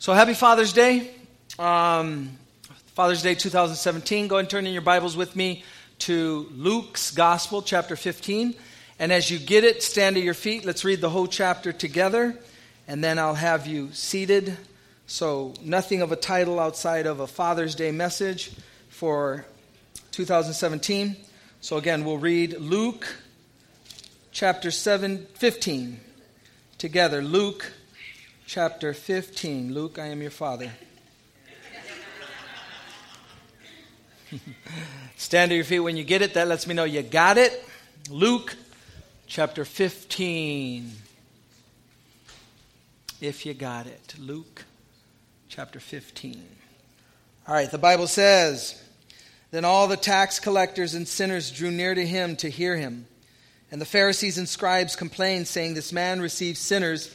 So happy Father's Day. Um, Father's Day 2017. Go and turn in your Bibles with me to Luke's Gospel, chapter 15. And as you get it, stand to your feet. Let's read the whole chapter together. And then I'll have you seated. So, nothing of a title outside of a Father's Day message for 2017. So, again, we'll read Luke chapter 7, 15 together. Luke chapter 15. Luke, I am your father. Stand to your feet when you get it. That lets me know you got it. Luke chapter 15. If you got it. Luke chapter 15. All right, the Bible says Then all the tax collectors and sinners drew near to him to hear him. And the Pharisees and scribes complained, saying, This man receives sinners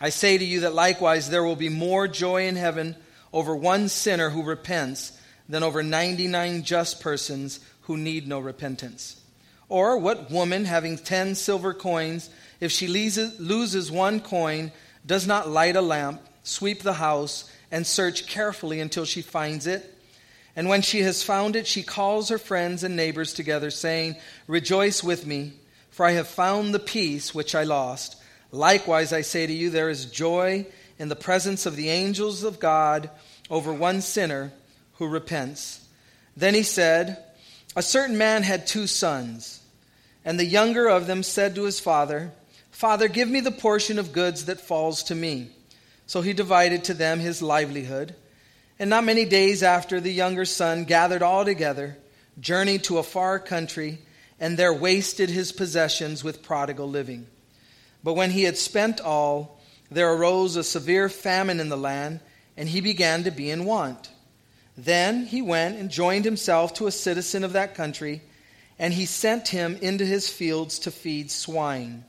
I say to you that likewise there will be more joy in heaven over one sinner who repents than over 99 just persons who need no repentance. Or what woman, having 10 silver coins, if she loses one coin, does not light a lamp, sweep the house, and search carefully until she finds it? And when she has found it, she calls her friends and neighbors together, saying, Rejoice with me, for I have found the piece which I lost. Likewise, I say to you, there is joy in the presence of the angels of God over one sinner who repents. Then he said, A certain man had two sons, and the younger of them said to his father, Father, give me the portion of goods that falls to me. So he divided to them his livelihood. And not many days after, the younger son gathered all together, journeyed to a far country, and there wasted his possessions with prodigal living. But when he had spent all, there arose a severe famine in the land, and he began to be in want. Then he went and joined himself to a citizen of that country, and he sent him into his fields to feed swine.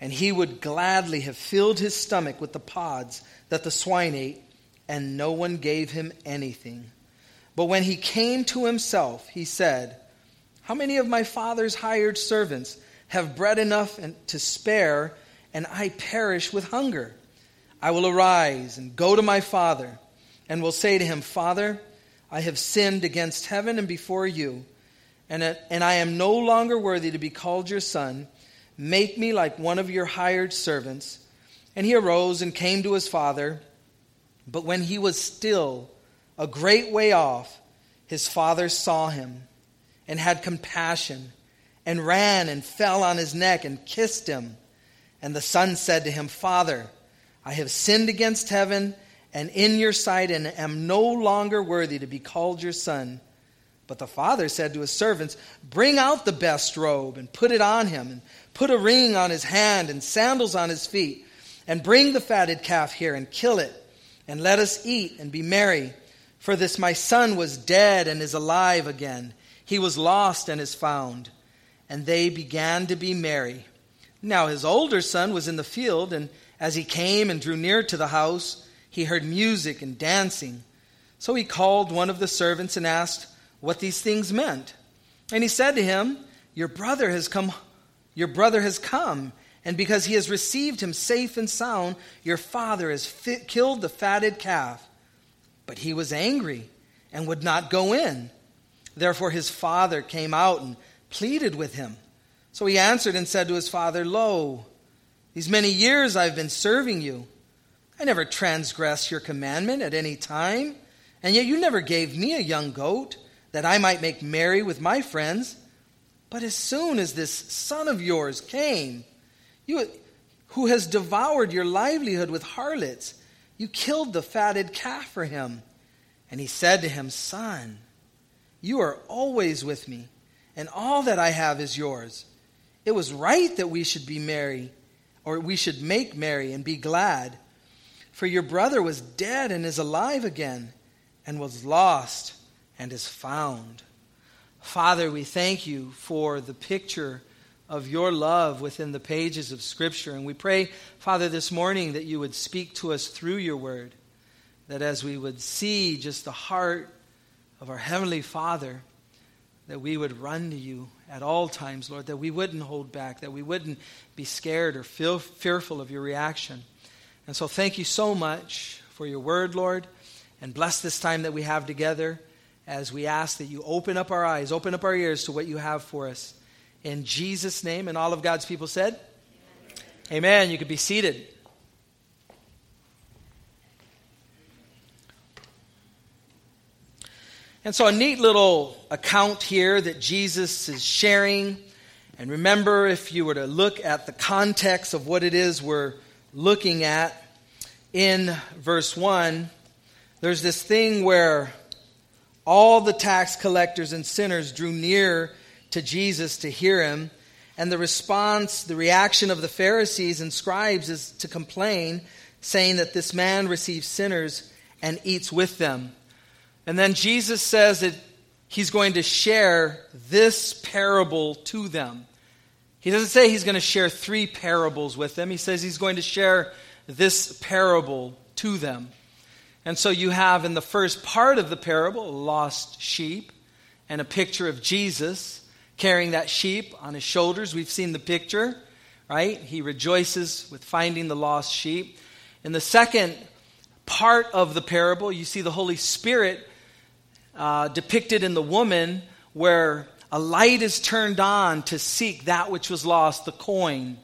And he would gladly have filled his stomach with the pods that the swine ate, and no one gave him anything. But when he came to himself, he said, How many of my father's hired servants? Have bread enough and to spare, and I perish with hunger. I will arise and go to my father, and will say to him, Father, I have sinned against heaven and before you, and, and I am no longer worthy to be called your son. Make me like one of your hired servants. And he arose and came to his father. But when he was still a great way off, his father saw him and had compassion and ran and fell on his neck and kissed him. And the son said to him, Father, I have sinned against heaven and in your sight, and am no longer worthy to be called your son. But the father said to his servants, Bring out the best robe and put it on him, and put a ring on his hand and sandals on his feet, and bring the fatted calf here and kill it, and let us eat and be merry. For this my son was dead and is alive again. He was lost and is found and they began to be merry. Now his older son was in the field, and as he came and drew near to the house, he heard music and dancing. So he called one of the servants and asked what these things meant. And he said to him, Your brother has come, your brother has come, and because he has received him safe and sound, your father has fit, killed the fatted calf. But he was angry and would not go in. Therefore his father came out and pleaded with him. So he answered and said to his father, Lo, these many years I've been serving you. I never transgressed your commandment at any time, and yet you never gave me a young goat that I might make merry with my friends. But as soon as this son of yours came, you, who has devoured your livelihood with harlots, you killed the fatted calf for him. And he said to him, Son, you are always with me and all that I have is yours. It was right that we should be merry, or we should make merry and be glad. For your brother was dead and is alive again, and was lost and is found. Father, we thank you for the picture of your love within the pages of Scripture. And we pray, Father, this morning that you would speak to us through your word, that as we would see just the heart of our Heavenly Father, that we would run to you at all times, Lord, that we wouldn't hold back, that we wouldn't be scared or feel fearful of your reaction. And so thank you so much for your word, Lord, and bless this time that we have together as we ask that you open up our eyes, open up our ears to what you have for us. In Jesus' name, and all of God's people said, Amen. Amen. You could be seated. And so, a neat little account here that Jesus is sharing. And remember, if you were to look at the context of what it is we're looking at in verse 1, there's this thing where all the tax collectors and sinners drew near to Jesus to hear him. And the response, the reaction of the Pharisees and scribes is to complain, saying that this man receives sinners and eats with them. And then Jesus says that he's going to share this parable to them. He doesn't say he's going to share three parables with them. He says he's going to share this parable to them. And so you have in the first part of the parable lost sheep and a picture of Jesus carrying that sheep on his shoulders. We've seen the picture, right? He rejoices with finding the lost sheep. In the second part of the parable, you see the Holy Spirit uh, depicted in the woman where a light is turned on to seek that which was lost, the coin.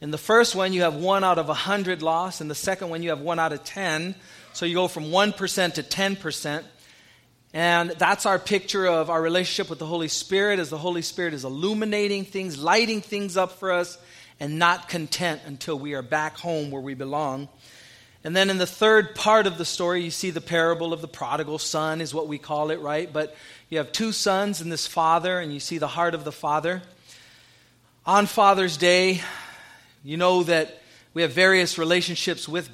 In the first one, you have one out of a hundred lost. In the second one, you have one out of ten. So you go from 1% to 10%. And that's our picture of our relationship with the Holy Spirit as the Holy Spirit is illuminating things, lighting things up for us, and not content until we are back home where we belong. And then in the third part of the story, you see the parable of the prodigal son, is what we call it, right? But you have two sons and this father, and you see the heart of the father. On Father's Day, you know that we have various relationships with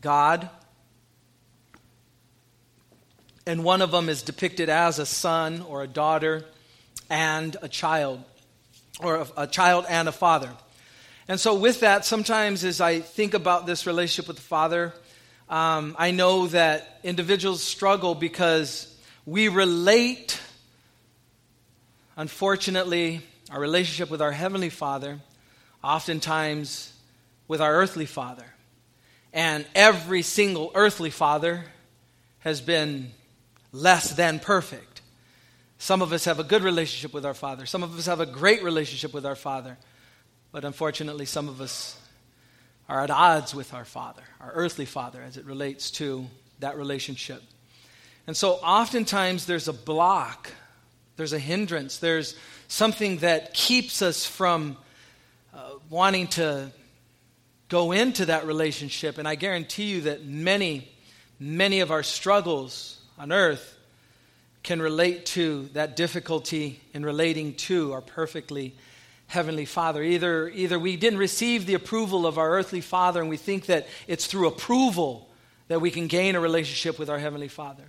God. And one of them is depicted as a son or a daughter and a child, or a, a child and a father. And so, with that, sometimes as I think about this relationship with the Father, um, I know that individuals struggle because we relate, unfortunately, our relationship with our Heavenly Father, oftentimes with our earthly Father. And every single earthly father has been less than perfect. Some of us have a good relationship with our Father, some of us have a great relationship with our Father. But unfortunately, some of us are at odds with our Father, our earthly Father, as it relates to that relationship. And so oftentimes there's a block, there's a hindrance, there's something that keeps us from uh, wanting to go into that relationship. And I guarantee you that many, many of our struggles on earth can relate to that difficulty in relating to our perfectly Heavenly Father. Either, either we didn't receive the approval of our earthly Father and we think that it's through approval that we can gain a relationship with our Heavenly Father.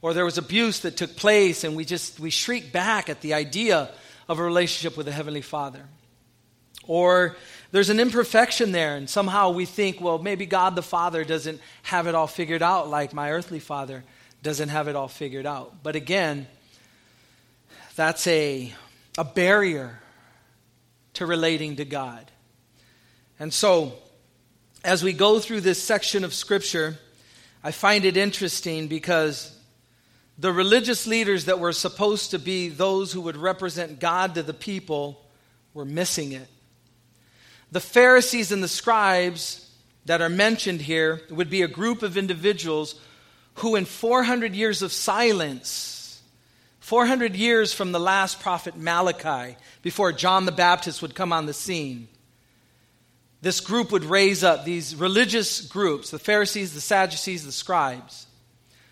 Or there was abuse that took place and we just we shriek back at the idea of a relationship with the Heavenly Father. Or there's an imperfection there, and somehow we think, well, maybe God the Father doesn't have it all figured out like my earthly father doesn't have it all figured out. But again, that's a, a barrier to relating to God. And so, as we go through this section of Scripture, I find it interesting because the religious leaders that were supposed to be those who would represent God to the people were missing it. The Pharisees and the scribes that are mentioned here would be a group of individuals who, in 400 years of silence, 400 years from the last prophet Malachi, before John the Baptist would come on the scene, this group would raise up, these religious groups, the Pharisees, the Sadducees, the scribes.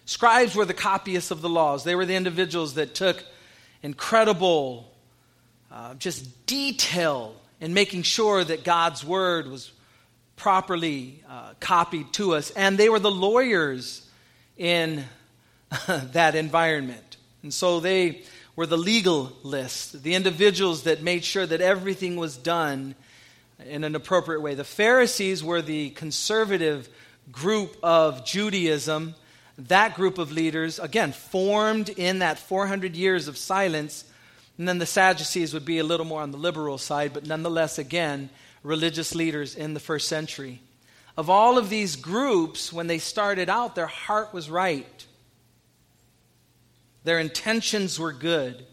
Scribes were the copyists of the laws. They were the individuals that took incredible, uh, just detail in making sure that God's word was properly uh, copied to us. And they were the lawyers in that environment. And so they were the legalists, the individuals that made sure that everything was done in an appropriate way. The Pharisees were the conservative group of Judaism. That group of leaders, again, formed in that 400 years of silence. And then the Sadducees would be a little more on the liberal side, but nonetheless, again, religious leaders in the first century. Of all of these groups, when they started out, their heart was right. Their intentions were good.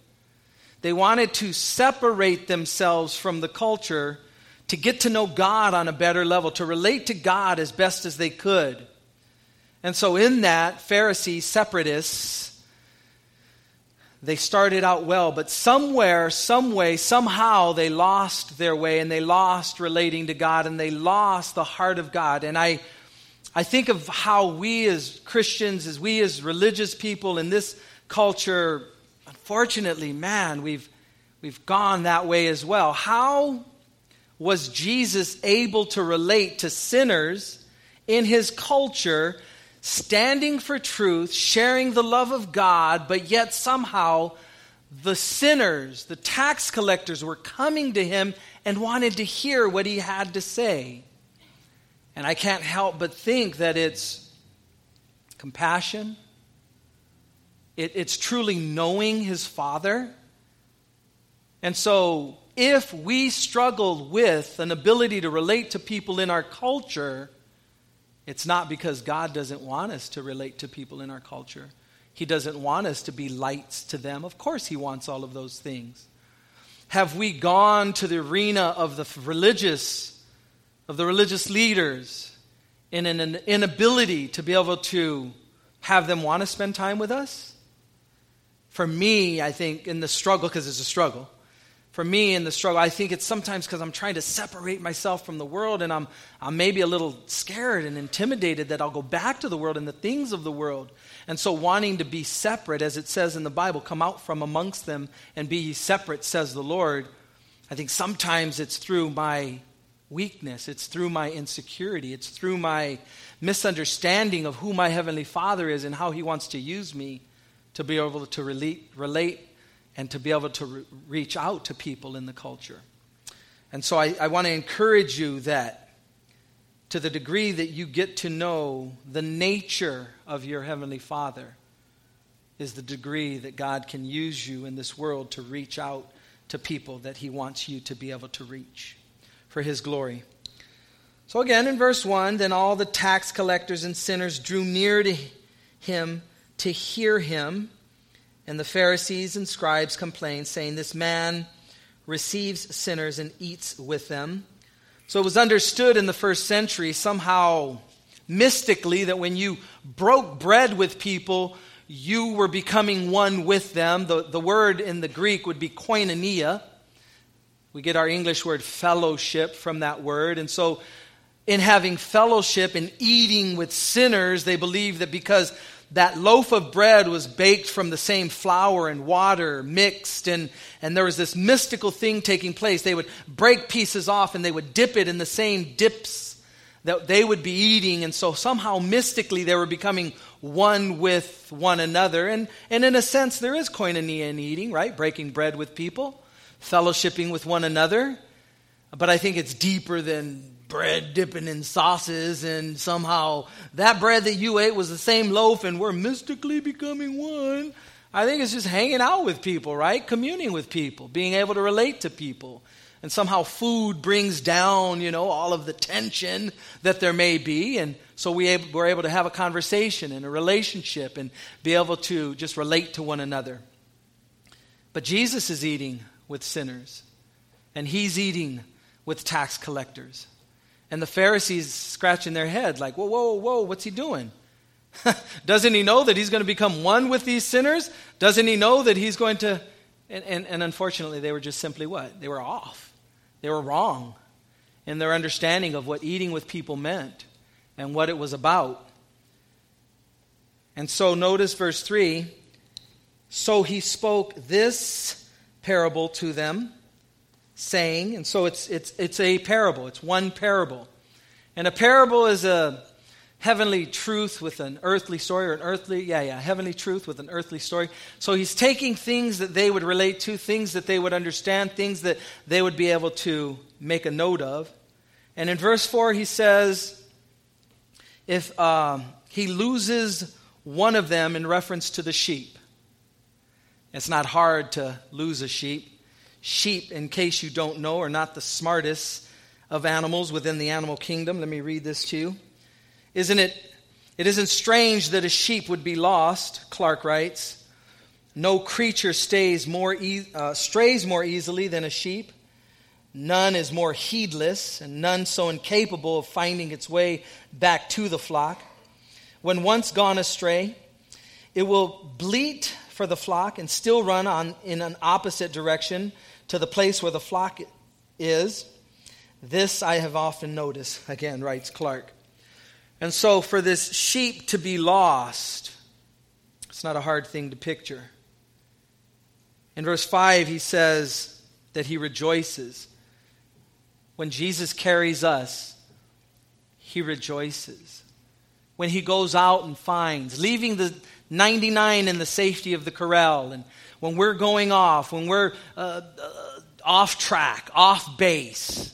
They wanted to separate themselves from the culture to get to know God on a better level, to relate to God as best as they could. And so, in that, Pharisees, separatists, they started out well, but somewhere, some way, somehow they lost their way and they lost relating to God and they lost the heart of God. And I, I think of how we as Christians, as we as religious people in this culture, unfortunately, man, we've, we've gone that way as well. How was Jesus able to relate to sinners in his culture, standing for truth, sharing the love of God, but yet somehow the sinners, the tax collectors, were coming to him and wanted to hear what he had to say? And I can't help but think that it's compassion, it, it's truly knowing his Father. And so if we struggle with an ability to relate to people in our culture, it's not because God doesn't want us to relate to people in our culture. He doesn't want us to be lights to them. Of course, He wants all of those things. Have we gone to the arena of the religious, of the religious leaders, in an inability to be able to have them want to spend time with us? For me, I think in the struggle, because it's a struggle, for me in the struggle, I think it's sometimes because I'm trying to separate myself from the world and I'm, I'm maybe a little scared and intimidated that I'll go back to the world and the things of the world. And so, wanting to be separate, as it says in the Bible, come out from amongst them and be separate, says the Lord. I think sometimes it's through my weakness, it's through my insecurity, it's through my misunderstanding of who my Heavenly Father is and how He wants to use me to be able to relate, relate and to be able to re- reach out to people in the culture. And so I, I want to encourage you that to the degree that you get to know the nature of your Heavenly Father, is the degree that God can use you in this world to reach out to people that He wants you to be able to reach for His glory. So, again, in verse 1, then all the tax collectors and sinners drew near to Him to hear Him. And the Pharisees and scribes complained, saying, This man receives sinners and eats with them. So it was understood in the first century, somehow mystically, that when you broke bread with people, you were becoming one with them. The, the word in the Greek would be koinonia. We get our English word fellowship from that word. And so, in having fellowship and eating with sinners, they believed that because that loaf of bread was baked from the same flour and water mixed, and, and there was this mystical thing taking place. They would break pieces off and they would dip it in the same dips that they would be eating, and so somehow mystically they were becoming one with one another. And, and in a sense, there is koinonia in eating, right? Breaking bread with people, fellowshipping with one another. But I think it's deeper than bread dipping in sauces, and somehow that bread that you ate was the same loaf, and we're mystically becoming one. I think it's just hanging out with people, right? Communing with people, being able to relate to people. And somehow food brings down, you know, all of the tension that there may be. And so we able, we're able to have a conversation and a relationship and be able to just relate to one another. But Jesus is eating with sinners, and he's eating with tax collectors. And the Pharisees scratching their head, like, whoa, whoa, whoa, what's he doing? Doesn't he know that he's going to become one with these sinners? Doesn't he know that he's going to. And, and, and unfortunately, they were just simply what? They were off. They were wrong in their understanding of what eating with people meant and what it was about. And so, notice verse 3 So he spoke this parable to them saying, and so it's, it's, it's a parable, it's one parable. And a parable is a heavenly truth with an earthly story, or an earthly, yeah, yeah, heavenly truth with an earthly story. So he's taking things that they would relate to, things that they would understand, things that they would be able to make a note of. And in verse 4, he says, if um, he loses one of them in reference to the sheep, it's not hard to lose a sheep. Sheep, in case you don't know, are not the smartest of animals within the animal kingdom. Let me read this to you. Isn't it? It isn't strange that a sheep would be lost, Clarke writes. No creature stays more e- uh, strays more easily than a sheep. None is more heedless, and none so incapable of finding its way back to the flock. When once gone astray, it will bleat for the flock and still run on in an opposite direction to the place where the flock is. This I have often noticed, again, writes Clarke. And so, for this sheep to be lost, it's not a hard thing to picture. In verse 5, he says that he rejoices. When Jesus carries us, he rejoices. When he goes out and finds, leaving the 99 in the safety of the corral, and when we're going off, when we're uh, uh, off track, off base,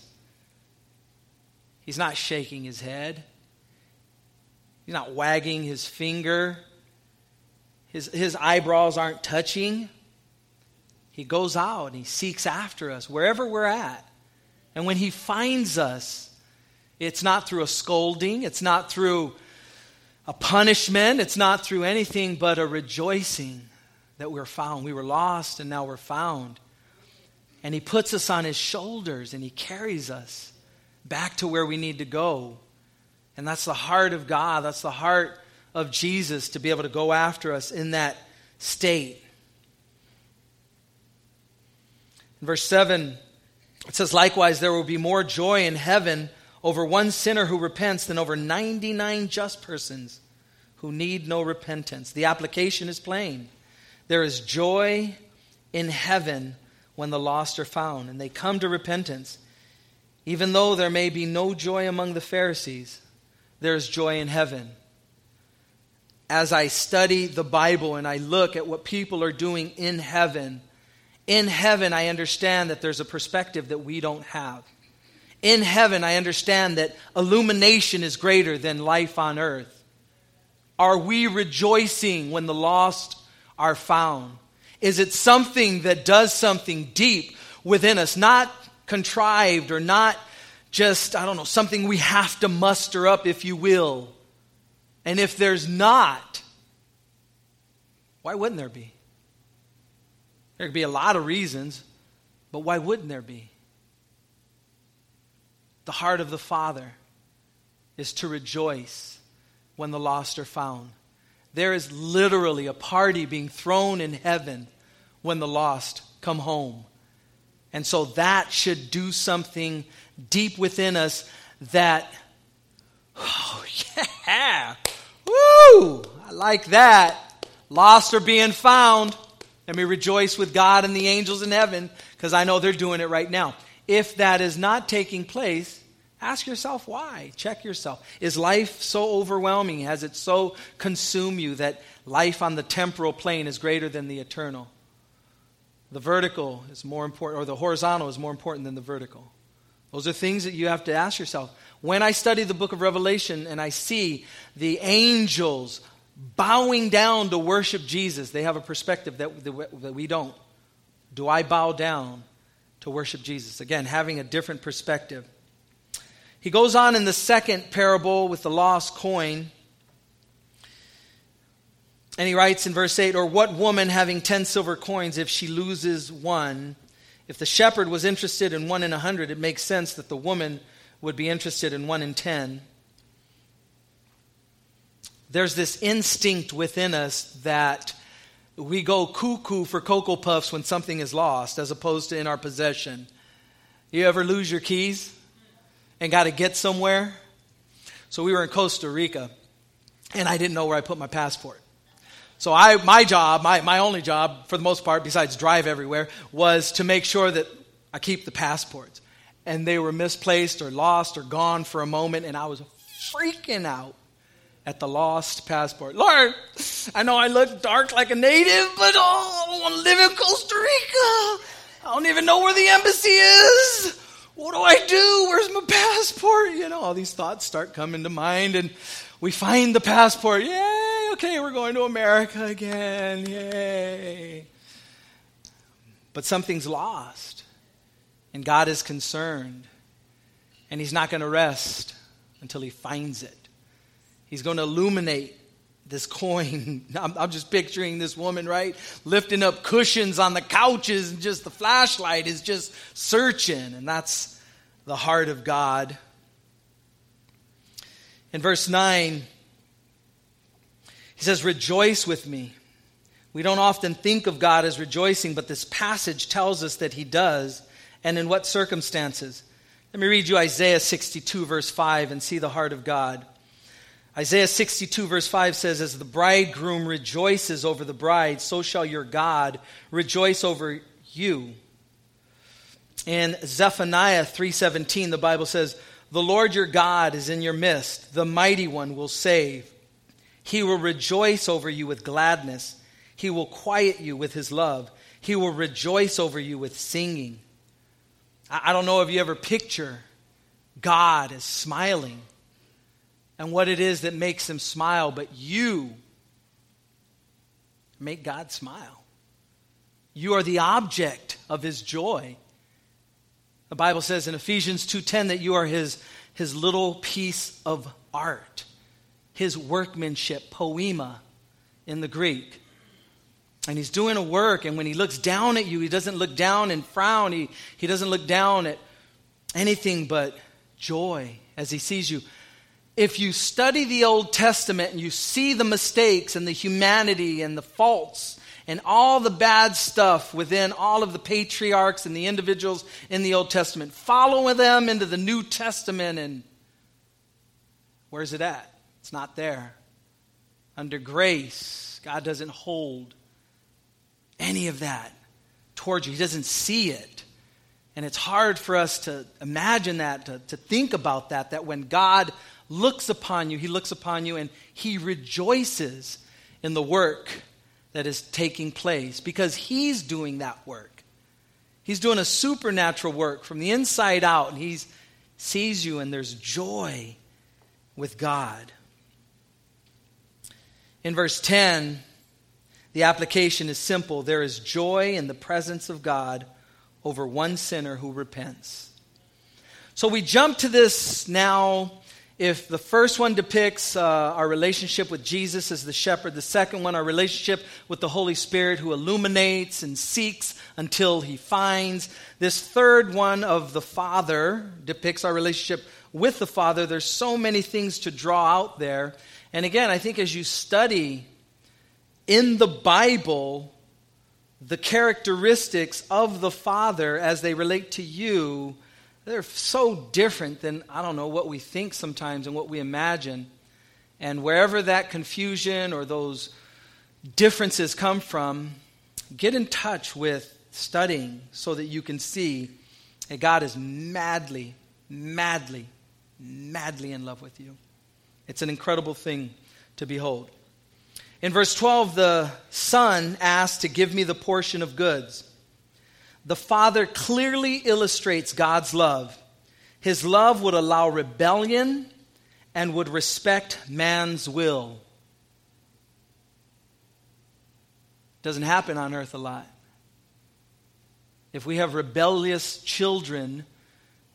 he's not shaking his head. He's not wagging his finger. His, his eyebrows aren't touching. He goes out and he seeks after us wherever we're at. And when he finds us, it's not through a scolding, it's not through a punishment, it's not through anything but a rejoicing that we're found. We were lost and now we're found. And he puts us on his shoulders and he carries us back to where we need to go. And that's the heart of God. That's the heart of Jesus to be able to go after us in that state. In verse 7, it says, Likewise, there will be more joy in heaven over one sinner who repents than over 99 just persons who need no repentance. The application is plain. There is joy in heaven when the lost are found and they come to repentance. Even though there may be no joy among the Pharisees, there's joy in heaven. As I study the Bible and I look at what people are doing in heaven, in heaven, I understand that there's a perspective that we don't have. In heaven, I understand that illumination is greater than life on earth. Are we rejoicing when the lost are found? Is it something that does something deep within us, not contrived or not just, I don't know, something we have to muster up, if you will. And if there's not, why wouldn't there be? There could be a lot of reasons, but why wouldn't there be? The heart of the Father is to rejoice when the lost are found. There is literally a party being thrown in heaven when the lost come home. And so that should do something deep within us that, oh, yeah, woo, I like that. Lost are being found. Let me rejoice with God and the angels in heaven because I know they're doing it right now. If that is not taking place, ask yourself why. Check yourself. Is life so overwhelming? Has it so consumed you that life on the temporal plane is greater than the eternal? The vertical is more important, or the horizontal is more important than the vertical. Those are things that you have to ask yourself. When I study the book of Revelation and I see the angels bowing down to worship Jesus, they have a perspective that, that we don't. Do I bow down to worship Jesus? Again, having a different perspective. He goes on in the second parable with the lost coin. And he writes in verse 8 Or what woman having ten silver coins, if she loses one, if the shepherd was interested in one in a hundred, it makes sense that the woman would be interested in one in ten. There's this instinct within us that we go cuckoo for Cocoa Puffs when something is lost as opposed to in our possession. You ever lose your keys and got to get somewhere? So we were in Costa Rica and I didn't know where I put my passport. So I, my job, my, my only job for the most part, besides drive everywhere, was to make sure that I keep the passports. And they were misplaced or lost or gone for a moment, and I was freaking out. At the lost passport. Lord, I know I look dark like a native, but oh, I don't want to live in Costa Rica. I don't even know where the embassy is. What do I do? Where's my passport? You know, all these thoughts start coming to mind, and we find the passport. Yay, okay, we're going to America again. Yay. But something's lost, and God is concerned, and He's not going to rest until He finds it. He's going to illuminate this coin. I'm, I'm, just picturing this woman, right? Lifting up cushions on the couches, and just the flashlight is just searching. And that's the heart of God. In verse 9, he says, Rejoice with me. We don't often think of God as rejoicing, but this passage tells us that he does. And in what circumstances? Let me read you Isaiah 62, verse 5, and see the heart of God. Isaiah 62, verse 5 says, As the bridegroom rejoices over the bride, so shall your God rejoice over you. In Zephaniah 3:17 the Bible says, "The Lord your God is in your midst; the mighty one will save. He will rejoice over you with gladness. He will quiet you with his love. He will rejoice over you with singing." I don't know if you ever picture God as smiling and what it is that makes him smile, but you make God smile. You are the object of his joy. The Bible says in Ephesians 2:10 that you are his, his little piece of art, his workmanship, poema in the Greek. And he's doing a work, and when he looks down at you, he doesn't look down and frown. He, he doesn't look down at anything but joy as he sees you if you study the Old Testament and you see the mistakes and the humanity and the faults and all the bad stuff within all of the patriarchs and the individuals in the Old Testament, follow them into the New Testament, and where's it at? It's not there. Under grace, God doesn't hold any of that towards you, He doesn't see it. And it's hard for us to imagine that, to, to think about that, that when God looks upon you, he looks upon you and he rejoices in the work that is taking place because he's doing that work. He's doing a supernatural work from the inside out, and he sees you, and there's joy with God. In verse 10, the application is simple there is joy in the presence of God over one sinner who repents. So we jump to this now if the first one depicts uh, our relationship with Jesus as the shepherd, the second one, our relationship with the Holy Spirit who illuminates and seeks until he finds, this third one of the Father depicts our relationship with the Father. There's so many things to draw out there. And again, I think as you study in the Bible the characteristics of the Father as they relate to you, they're so different than, I don't know, what we think sometimes and what we imagine. And wherever that confusion or those differences come from, get in touch with studying so that you can see that God is madly, madly, madly in love with you. It's an incredible thing to behold. In verse 12, the son asked to give me the portion of goods the Father clearly illustrates God's love. His love would allow rebellion and would respect man's will. Doesn't happen on earth a lot. If we have rebellious children,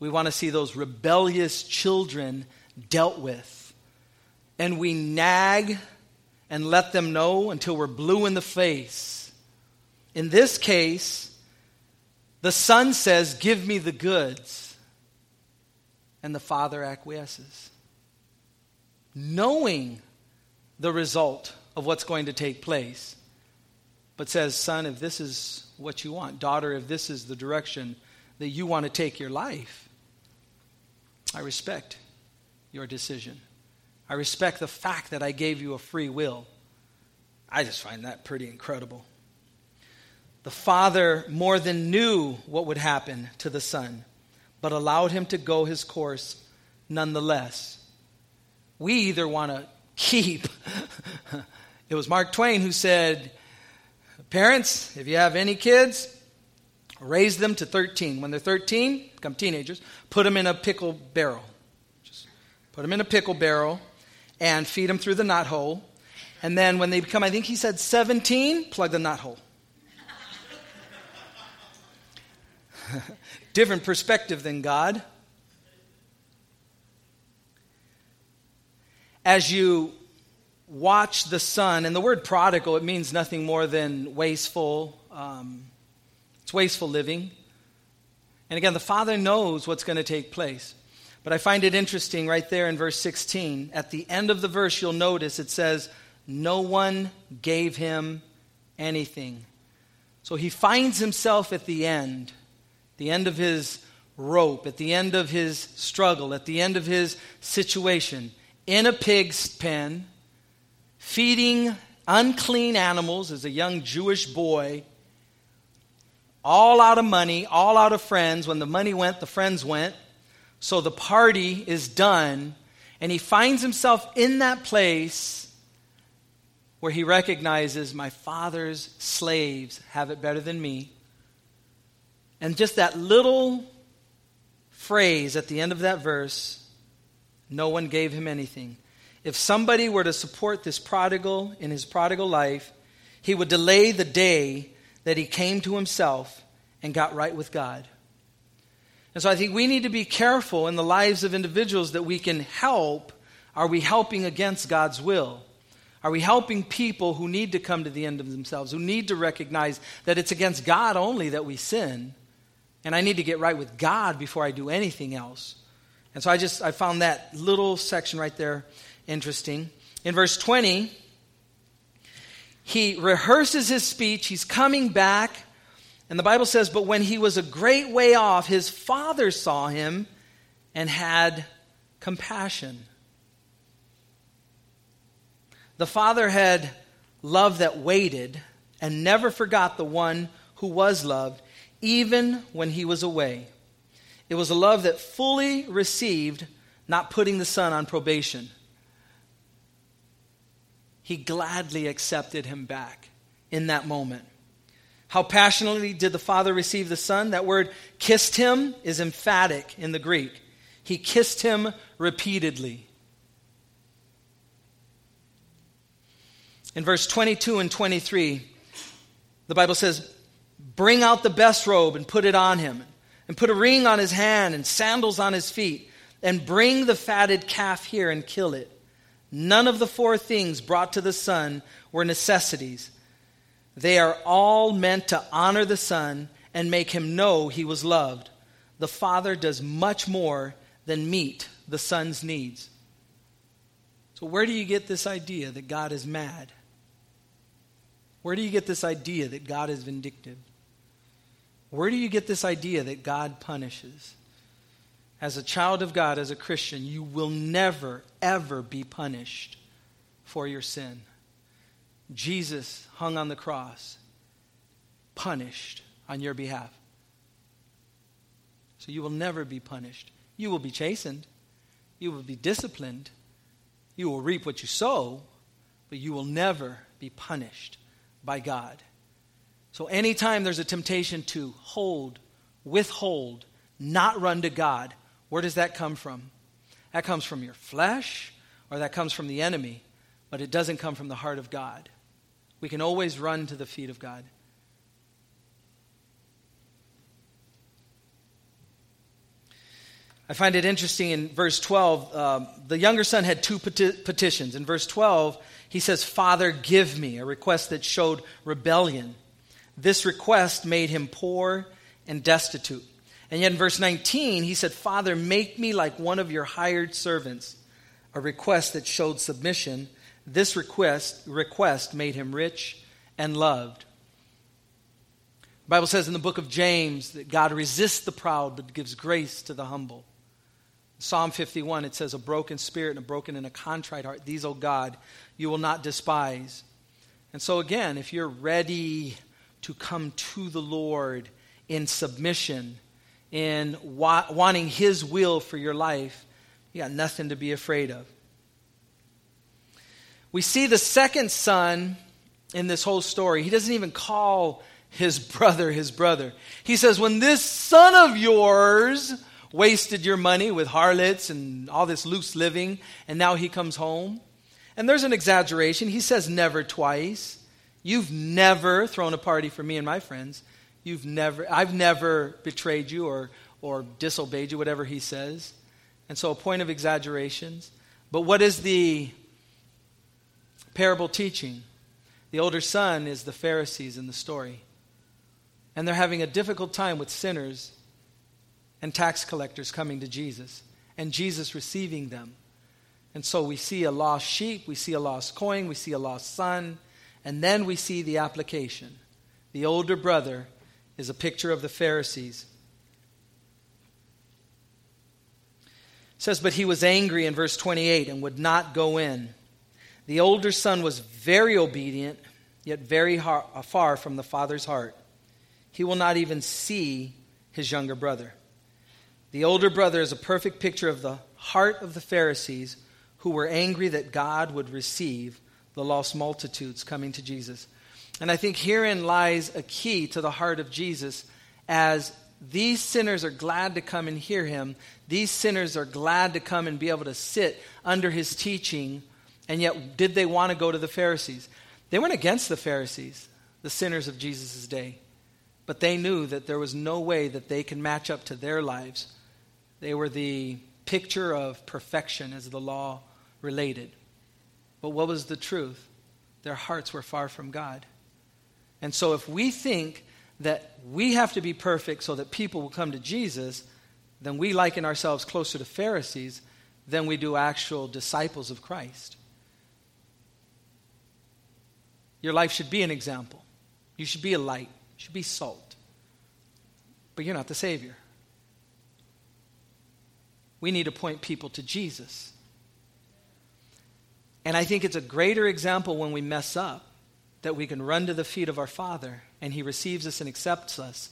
we want to see those rebellious children dealt with. And we nag and let them know until we're blue in the face. In this case, the son says, Give me the goods. And the father acquiesces, knowing the result of what's going to take place, but says, Son, if this is what you want, daughter, if this is the direction that you want to take your life, I respect your decision. I respect the fact that I gave you a free will. I just find that pretty incredible. The father more than knew what would happen to the son, but allowed him to go his course nonetheless. We either want to keep. it was Mark Twain who said, Parents, if you have any kids, raise them to 13. When they're 13, become teenagers, put them in a pickle barrel. Just put them in a pickle barrel and feed them through the knot hole. And then when they become, I think he said 17, plug the knot hole. Different perspective than God. As you watch the son, and the word prodigal, it means nothing more than wasteful. Um, it's wasteful living. And again, the father knows what's going to take place. But I find it interesting right there in verse 16. At the end of the verse, you'll notice it says, No one gave him anything. So he finds himself at the end, the end of his rope, at the end of his struggle, at the end of his situation, in a pig's pen, feeding unclean animals as a young Jewish boy, all out of money, all out of friends. When the money went, the friends went. So the party is done, and he finds himself in that place where he recognizes my father's slaves have it better than me. And just that little phrase at the end of that verse no one gave him anything. If somebody were to support this prodigal in his prodigal life, he would delay the day that he came to himself and got right with God. And so I think we need to be careful in the lives of individuals that we can help. Are we helping against God's will? Are we helping people who need to come to the end of themselves, who need to recognize that it's against God only that we sin? And I need to get right with God before I do anything else. And so I just I found that little section right there interesting. In verse 20, he rehearses his speech. He's coming back and the Bible says, But when he was a great way off, his father saw him and had compassion. The father had love that waited and never forgot the one who was loved, even when he was away. It was a love that fully received, not putting the son on probation. He gladly accepted him back in that moment. How passionately did the Father receive the Son? That word kissed him is emphatic in the Greek. He kissed him repeatedly. In verse 22 and 23, the Bible says, Bring out the best robe and put it on him, and put a ring on his hand and sandals on his feet, and bring the fatted calf here and kill it. None of the four things brought to the Son were necessities they are all meant to honor the Son and make him know he was loved. The Father does much more than meet the Son's needs. So, where do you get this idea that God is mad? Where do you get this idea that God is vindictive? Where do you get this idea that God punishes? As a child of God, as a Christian, you will never, ever be punished for your sin. Jesus hung on the cross, punished on your behalf. So you will never be punished. You will be chastened. You will be disciplined. You will reap what you sow, but you will never be punished by God. So anytime there's a temptation to hold, withhold, not run to God, where does that come from? That comes from your flesh or that comes from the enemy, but it doesn't come from the heart of God. We can always run to the feet of God. I find it interesting in verse 12. Uh, the younger son had two peti- petitions. In verse 12, he says, Father, give me, a request that showed rebellion. This request made him poor and destitute. And yet in verse 19, he said, Father, make me like one of your hired servants, a request that showed submission. This request, request made him rich and loved. The Bible says in the book of James that God resists the proud but gives grace to the humble. Psalm 51, it says, A broken spirit and a broken and a contrite heart, these, O God, you will not despise. And so, again, if you're ready to come to the Lord in submission, in wa- wanting His will for your life, you got nothing to be afraid of. We see the second son in this whole story. He doesn't even call his brother his brother. He says, When this son of yours wasted your money with harlots and all this loose living, and now he comes home. And there's an exaggeration. He says never twice. You've never thrown a party for me and my friends. You've never, I've never betrayed you or, or disobeyed you, whatever he says. And so a point of exaggerations. But what is the parable teaching? The older son is the Pharisees in the story. And they're having a difficult time with sinners and tax collectors coming to Jesus, and Jesus receiving them. And so we see a lost sheep, we see a lost coin, we see a lost son, and then we see the application. The older brother is a picture of the Pharisees. It says, But he was angry in verse 28 and would not go in. The older son was very obedient, yet very far from the father's heart. He will not even see his younger brother. The older brother is a perfect picture of the heart of the Pharisees who were angry that God would receive the lost multitudes coming to Jesus. And I think herein lies a key to the heart of Jesus as these sinners are glad to come and hear him. These sinners are glad to come and be able to sit under his teaching. And yet, did they want to go to the Pharisees? They went against the Pharisees, the sinners of Jesus' day. But they knew that there was no way that they could match up to their lives they were the picture of perfection as the law related. But what was the truth? Their hearts were far from God. And so if we think that we have to be perfect so that people will come to Jesus, then we liken ourselves closer to Pharisees than we do actual disciples of Christ. Your life should be an example. You should be a light. You should be salt. But you're not the Savior. We need to point people to Jesus. And I think it's a greater example when we mess up that we can run to the feet of our Father and He receives us and accepts us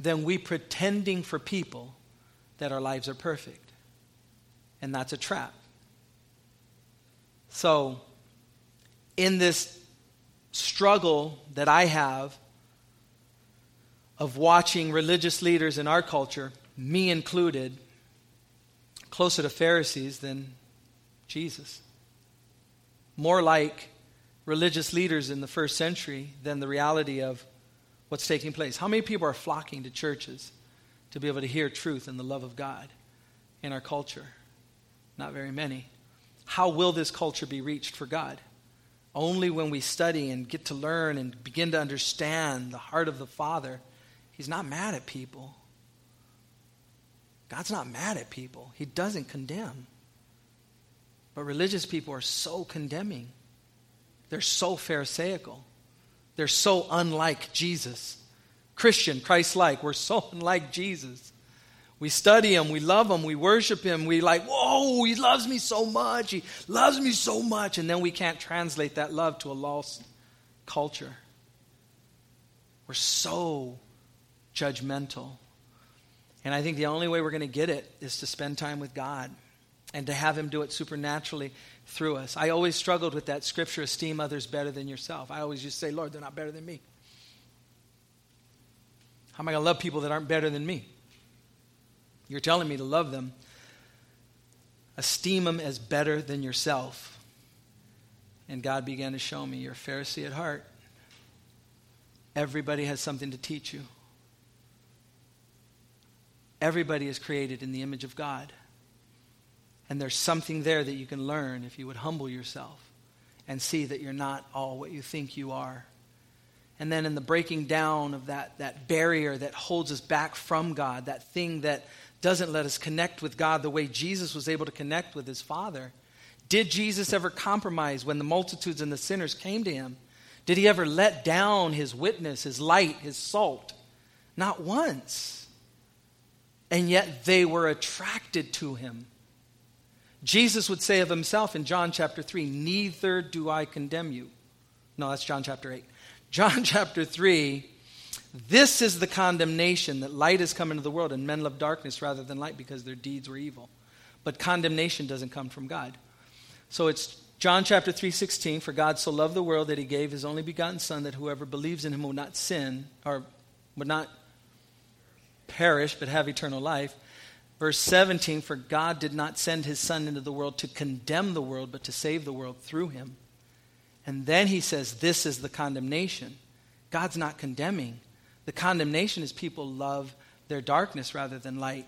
than we pretending for people that our lives are perfect. And that's a trap. So, in this struggle that I have of watching religious leaders in our culture, me included, closer to Pharisees than Jesus. More like religious leaders in the first century than the reality of what's taking place. How many people are flocking to churches to be able to hear truth and the love of God in our culture? Not very many. How will this culture be reached for God? Only when we study and get to learn and begin to understand the heart of the Father. He's not mad at people. God's not mad at people, He doesn't condemn. But religious people are so condemning. They're so Pharisaical. They're so unlike Jesus. Christian, Christ like. We're so unlike Jesus. We study him, we love him, we worship him, we like, whoa, he loves me so much, he loves me so much, and then we can't translate that love to a lost culture. We're so judgmental. And I think the only way we're going to get it is to spend time with God and to have Him do it supernaturally through us. I always struggled with that scripture esteem others better than yourself. I always just say, Lord, they're not better than me. How am I going to love people that aren't better than me? You're telling me to love them. Esteem them as better than yourself. And God began to show me you're a Pharisee at heart. Everybody has something to teach you. Everybody is created in the image of God. And there's something there that you can learn if you would humble yourself and see that you're not all what you think you are. And then in the breaking down of that, that barrier that holds us back from God, that thing that doesn't let us connect with God the way Jesus was able to connect with his Father. Did Jesus ever compromise when the multitudes and the sinners came to him? Did he ever let down his witness, his light, his salt? Not once and yet they were attracted to him. Jesus would say of himself in John chapter 3, Neither do I condemn you. No, that's John chapter 8. John chapter 3, this is the condemnation that light has come into the world and men love darkness rather than light because their deeds were evil. But condemnation doesn't come from God. So it's John chapter 3:16 for God so loved the world that he gave his only begotten son that whoever believes in him will not sin or would not perish but have eternal life. Verse 17 for God did not send his son into the world to condemn the world but to save the world through him. And then he says this is the condemnation. God's not condemning. The condemnation is people love their darkness rather than light.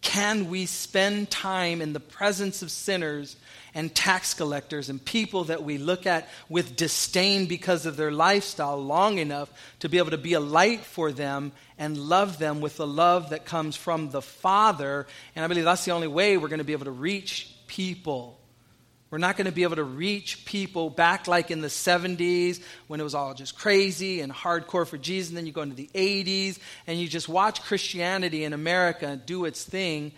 Can we spend time in the presence of sinners and tax collectors and people that we look at with disdain because of their lifestyle long enough to be able to be a light for them and love them with the love that comes from the Father? And I believe that's the only way we're going to be able to reach people. We're not going to be able to reach people back like in the 70s when it was all just crazy and hardcore for Jesus. And then you go into the 80s and you just watch Christianity in America do its thing.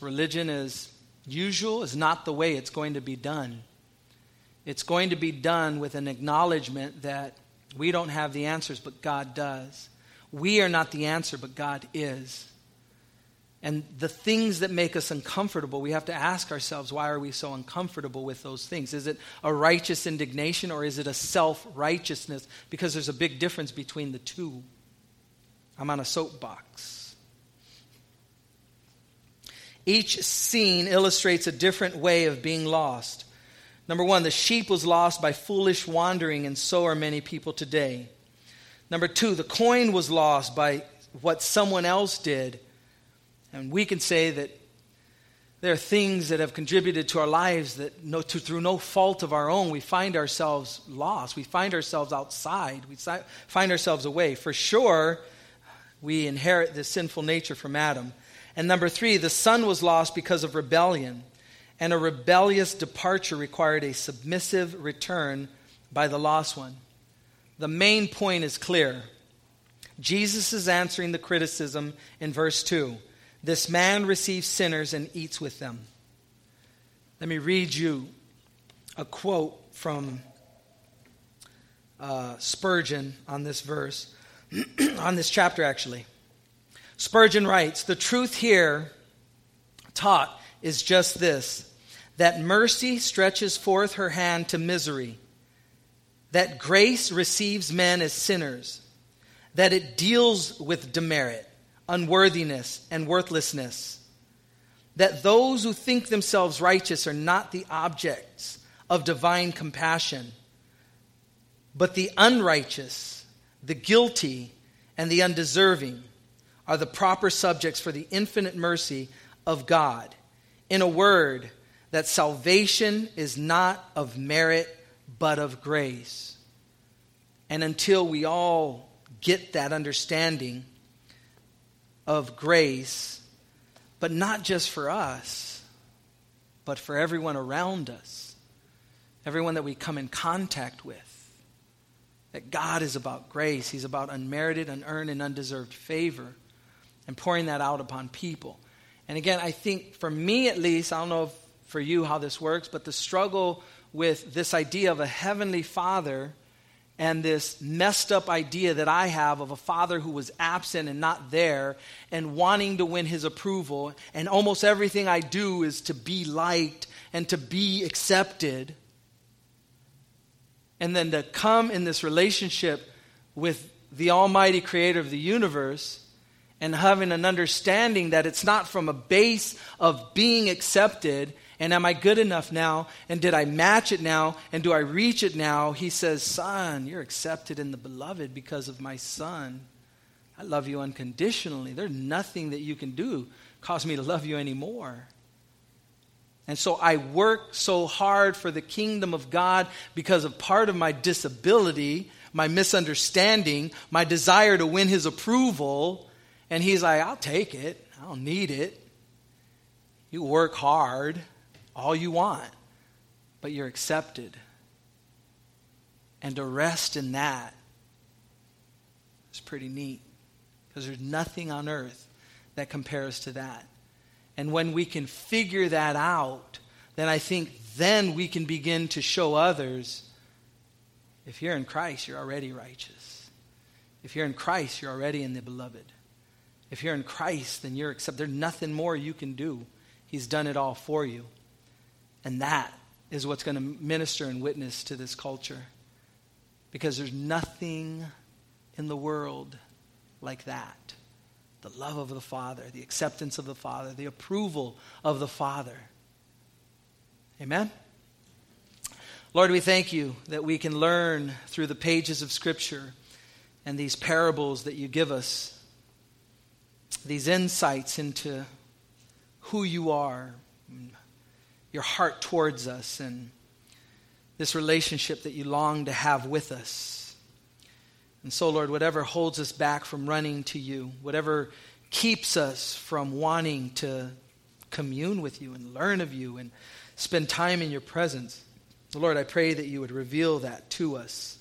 Religion, as usual, is not the way it's going to be done. It's going to be done with an acknowledgement that we don't have the answers, but God does. We are not the answer, but God is. And the things that make us uncomfortable, we have to ask ourselves, why are we so uncomfortable with those things? Is it a righteous indignation or is it a self righteousness? Because there's a big difference between the two. I'm on a soapbox. Each scene illustrates a different way of being lost. Number one, the sheep was lost by foolish wandering, and so are many people today. Number two, the coin was lost by what someone else did and we can say that there are things that have contributed to our lives that no, to, through no fault of our own, we find ourselves lost. We find ourselves outside. We si- find ourselves away. For sure, we inherit this sinful nature from Adam. And number three, the son was lost because of rebellion. And a rebellious departure required a submissive return by the lost one. The main point is clear. Jesus is answering the criticism in verse 2. This man receives sinners and eats with them. Let me read you a quote from uh, Spurgeon on this verse, on this chapter, actually. Spurgeon writes The truth here taught is just this that mercy stretches forth her hand to misery, that grace receives men as sinners, that it deals with demerit unworthiness, and worthlessness. That those who think themselves righteous are not the objects of divine compassion, but the unrighteous, the guilty, and the undeserving are the proper subjects for the infinite mercy of God. In a word, that salvation is not of merit, but of grace. And until we all get that understanding, of grace, but not just for us, but for everyone around us, everyone that we come in contact with. That God is about grace, He's about unmerited, unearned, and undeserved favor, and pouring that out upon people. And again, I think for me at least, I don't know for you how this works, but the struggle with this idea of a heavenly Father and this messed up idea that I have of a father who was absent and not there and wanting to win his approval, and almost everything I do is to be liked and to be accepted. And then to come in this relationship with the Almighty Creator of the universe and having an understanding that it's not from a base of being accepted and am I good enough now? And did I match it now? And do I reach it now? He says, Son, you're accepted in the beloved because of my son. I love you unconditionally. There's nothing that you can do cause me to love you anymore. And so I work so hard for the kingdom of God because of part of my disability, my misunderstanding, my desire to win his approval. And he's like, I'll take it. I don't need it. You work hard all you want, but you're accepted. And to rest in that is pretty neat because there's nothing on earth that compares to that. And when we can figure that out, then I think then we can begin to show others if you're in Christ, you're already righteous. If you're in Christ, you're already in the beloved. If you're in Christ, then you're accepted. There's nothing more you can do. He's done it all for you. And that is what's going to minister and witness to this culture. Because there's nothing in the world like that. The love of the Father, the acceptance of the Father, the approval of the Father. Amen? Lord, we thank you that we can learn through the pages of Scripture and these parables that you give us, these insights into who you are, your heart towards us, and this relationship that you long to have with us. And so, Lord, whatever holds us back from running to you, whatever keeps us from wanting to commune with you and learn of you and spend time in your presence, Lord, I pray that you would reveal that to us.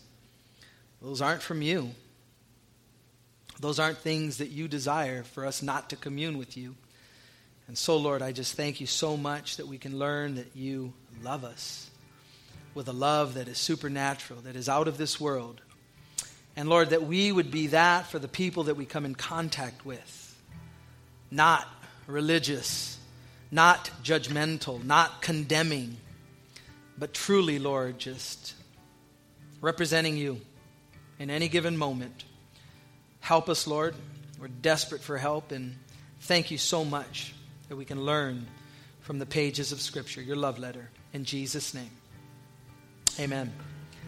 Those aren't from you. Those aren't things that you desire for us not to commune with you. And so, Lord, I just thank you so much that we can learn that you love us with a love that is supernatural, that is out of this world. And Lord, that we would be that for the people that we come in contact with. Not religious, not judgmental, not condemning, but truly, Lord, just representing you in any given moment. Help us, Lord. We're desperate for help, and thank you so much that we can learn from the pages of Scripture, your love letter. In Jesus' name, amen.